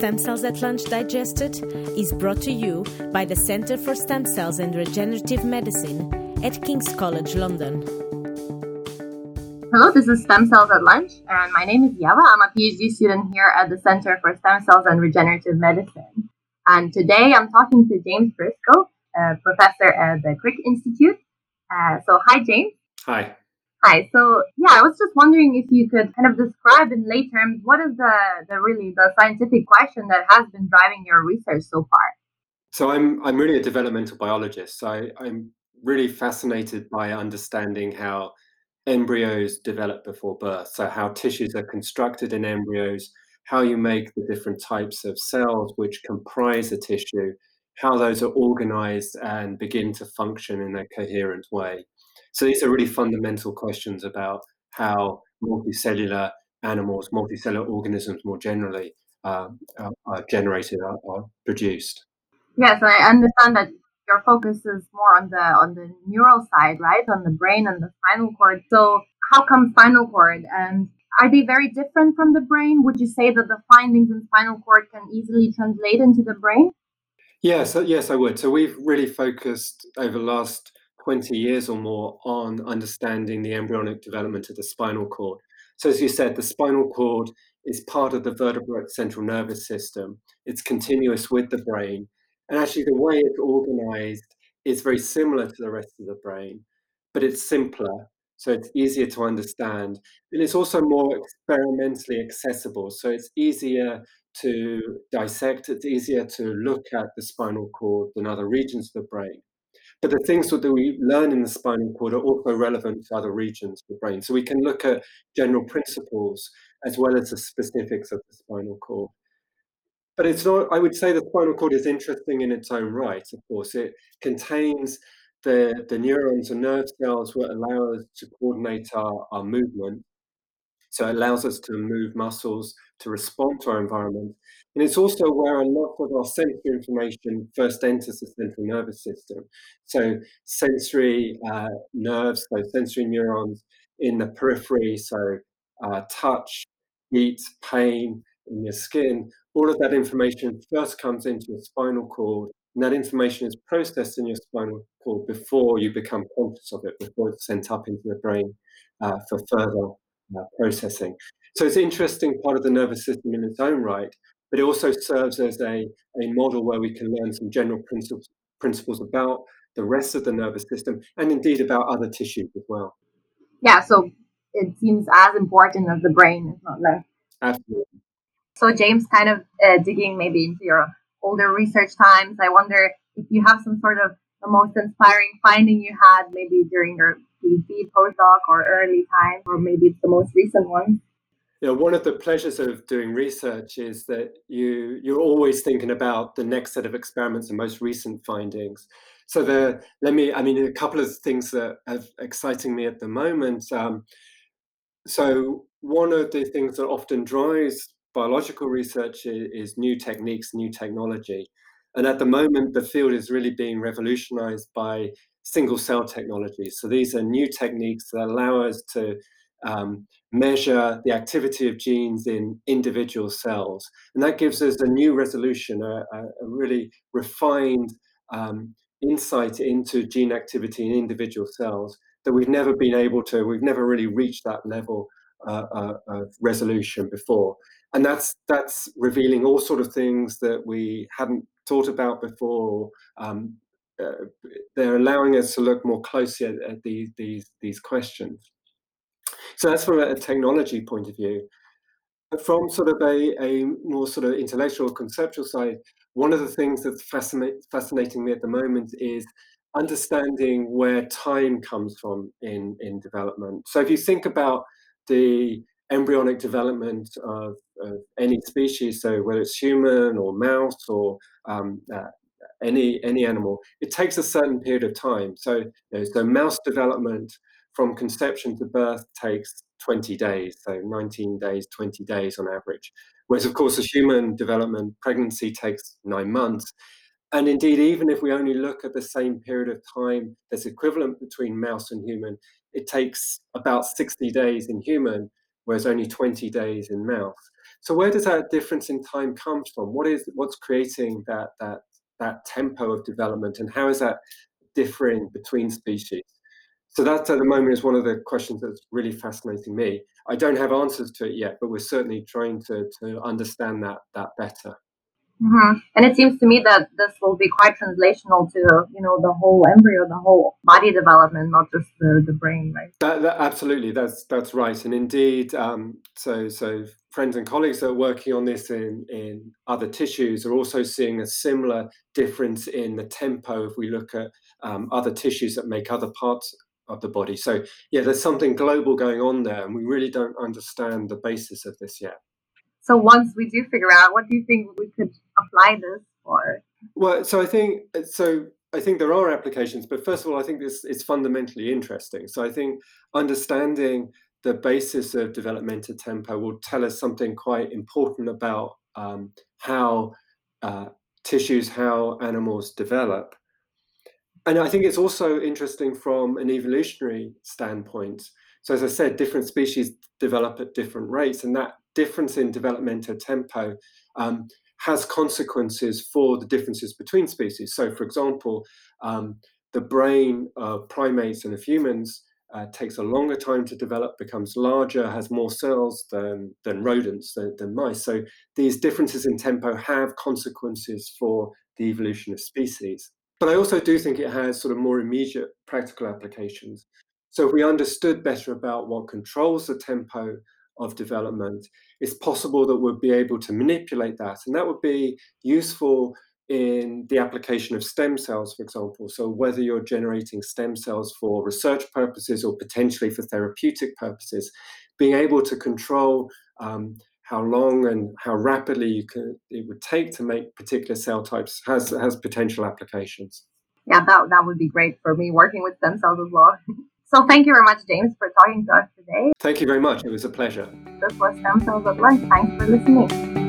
Stem Cells at Lunch Digested is brought to you by the Centre for Stem Cells and Regenerative Medicine at King's College London. Hello, this is Stem Cells at Lunch, and my name is Ieva. I'm a PhD student here at the Center for Stem Cells and Regenerative Medicine. And today I'm talking to James Briscoe, a professor at the Crick Institute. Uh, so, hi, James. Hi. Hi. So, yeah, I was just wondering if you could kind of describe in lay terms what is the, the really the scientific question that has been driving your research so far. So, I'm I'm really a developmental biologist. So, I, I'm really fascinated by understanding how embryos develop before birth. So, how tissues are constructed in embryos, how you make the different types of cells which comprise a tissue, how those are organized and begin to function in a coherent way. So these are really fundamental questions about how multicellular animals, multicellular organisms more generally, uh, are, generated, are, are produced. Yes, I understand that your focus is more on the on the neural side, right, on the brain and the spinal cord. So how come spinal cord and are they very different from the brain? Would you say that the findings in spinal cord can easily translate into the brain? Yes, uh, yes, I would. So we've really focused over the last 20 years or more on understanding the embryonic development of the spinal cord. So, as you said, the spinal cord is part of the vertebrate central nervous system. It's continuous with the brain. And actually, the way it's organized is very similar to the rest of the brain, but it's simpler. So, it's easier to understand. And it's also more experimentally accessible. So, it's easier to dissect, it's easier to look at the spinal cord than other regions of the brain. But the things that we learn in the spinal cord are also relevant to other regions of the brain. So we can look at general principles as well as the specifics of the spinal cord. But it's not, I would say the spinal cord is interesting in its own right, of course. It contains the, the neurons and nerve cells that allow us to coordinate our, our movement. So it allows us to move muscles to respond to our environment. And it's also where a lot of our sensory information first enters the central nervous system. So sensory uh, nerves, so sensory neurons in the periphery, so uh, touch, heat, pain in your skin, all of that information first comes into your spinal cord, and that information is processed in your spinal cord before you become conscious of it, before it's sent up into the brain uh, for further uh, processing. So it's an interesting part of the nervous system in its own right, but it also serves as a, a model where we can learn some general principles, principles about the rest of the nervous system and indeed about other tissues as well. Yeah, so it seems as important as the brain, if not less. Absolutely. So, James, kind of uh, digging maybe into your older research times, I wonder if you have some sort of the most inspiring finding you had maybe during your PhD, postdoc, or early time, or maybe it's the most recent one know, one of the pleasures of doing research is that you you're always thinking about the next set of experiments and most recent findings. So the let me, I mean, a couple of things that are exciting me at the moment. Um, so one of the things that often drives biological research is, new techniques, new technology, and at the moment the field is really being revolutionized by single cell technologies. So these are new techniques that allow us to um, measure the activity of genes in individual cells. And that gives us a new resolution, a, a really refined um, insight into gene activity in individual cells that we've never been able to, we've never really reached that level uh, uh, of resolution before. And that's that's revealing all sort of things that we hadn't thought about before. Um, uh, they're allowing us to look more closely at, at these, these, these questions. So that's from a technology point of view. From sort of a, a more sort of intellectual, conceptual side, one of the things that's fascinate, fascinating me at the moment is understanding where time comes from in, in development. So if you think about the embryonic development of, of any species, so whether it's human or mouse or um, uh, any any animal, it takes a certain period of time. So, you know, so mouse development from conception to birth takes 20 days, so 19 days, 20 days on average. Whereas, of course, a human development pregnancy takes nine months. And indeed, even if we only look at the same period of time that's equivalent between mouse and human, it takes about 60 days in human, whereas only 20 days in mouse. So where does that difference in time come from? What is what's creating that that that tempo of development, and how is that differing between species? So that at the moment is one of the questions that's really fascinating me. I don't have answers to it yet, but we're certainly trying to to understand that that better. Mm-hmm. And it seems to me that this will be quite translational to you know the whole embryo, the whole body development, not just the, the brain, right? That, that, absolutely, that's that's right. And indeed, um, so so friends and colleagues that are working on this in in other tissues are also seeing a similar difference in the tempo if we look at um, other tissues that make other parts of the body. So yeah, there's something global going on there, and we really don't understand the basis of this yet. So once we do figure out, what do you think we could apply this for? Well, so I think so. I think there are applications, but first of all, I think this is fundamentally interesting. So I think understanding the basis of developmental tempo will tell us something quite important about um, how uh, tissues, how animals develop. And I think it's also interesting from an evolutionary standpoint. So, as I said, different species develop at different rates, and that difference in developmental tempo um, has consequences for the differences between species. So, for example, um, the brain of primates and of humans uh, takes a longer time to develop, becomes larger, has more cells than, than rodents, than, than mice. So, these differences in tempo have consequences for the evolution of species. But I also do think it has sort of more immediate practical applications. So, if we understood better about what controls the tempo of development, it's possible that we'll be able to manipulate that. And that would be useful in the application of stem cells, for example. So, whether you're generating stem cells for research purposes or potentially for therapeutic purposes, being able to control um, how long and how rapidly you can, it would take to make particular cell types has, has potential applications. Yeah, that, that would be great for me working with stem cells as well. So thank you very much, James, for talking to us today. Thank you very much. It was a pleasure. This was Cells at Lunch. Thanks for listening.